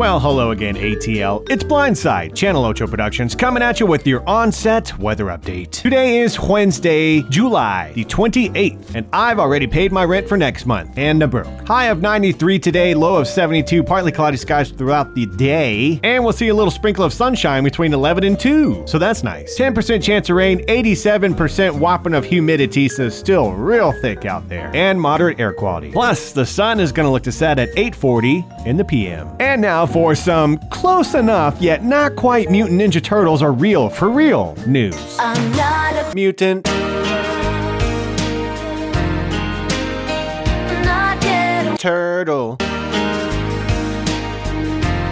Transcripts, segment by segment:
Well, hello again, ATL. It's Blindside, Channel Ocho Productions, coming at you with your on-set weather update. Today is Wednesday, July the 28th, and I've already paid my rent for next month, and I'm broke. High of 93 today, low of 72, partly cloudy skies throughout the day, and we'll see a little sprinkle of sunshine between 11 and 2, so that's nice. 10% chance of rain, 87% whopping of humidity, so still real thick out there, and moderate air quality. Plus, the sun is gonna look to set at 8:40 in the PM. And now for some close enough yet not quite mutant Ninja Turtles are real for real news. I'm not a Mutant not Turtle.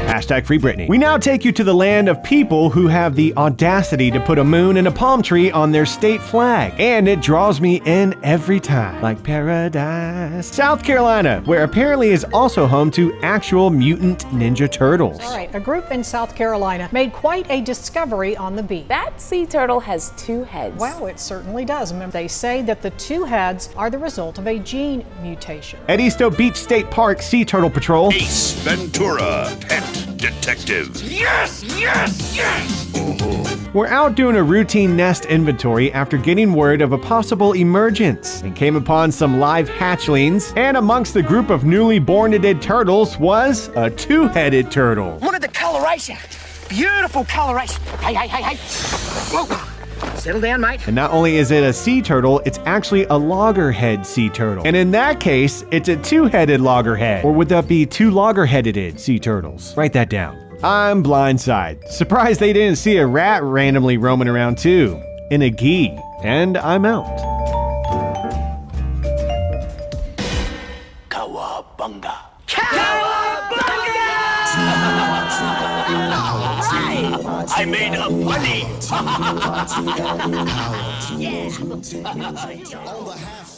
Hashtag Free Britney. We now take you to the land of people who have the audacity to put a moon and a palm tree on their state flag. And it draws me in every time. Like paradise. South Carolina, where apparently is also home to actual mutant Ninja Turtles. All right, a group in South Carolina made quite a discovery on the beach. That sea turtle has two heads. Wow, it certainly does. They say that the two heads are the result of a gene mutation. At Edisto Beach State Park Sea Turtle Patrol, Ace Ventura, Pet Detective. Yes, yes, yes! We're out doing a routine nest inventory after getting word of a possible emergence and came upon some live hatchlings. And amongst the group of newly born-to-dead turtles was a two-headed turtle. Look at the coloration. Beautiful coloration. Hey, hey, hey, hey. Whoa. Settle down, mate. And not only is it a sea turtle, it's actually a loggerhead sea turtle. And in that case, it's a two-headed loggerhead. Or would that be two loggerheaded sea turtles? Write that down. I'm blindside. Surprised they didn't see a rat randomly roaming around too. In a gi. And I'm out. Cowabunga. I made a funny. All the half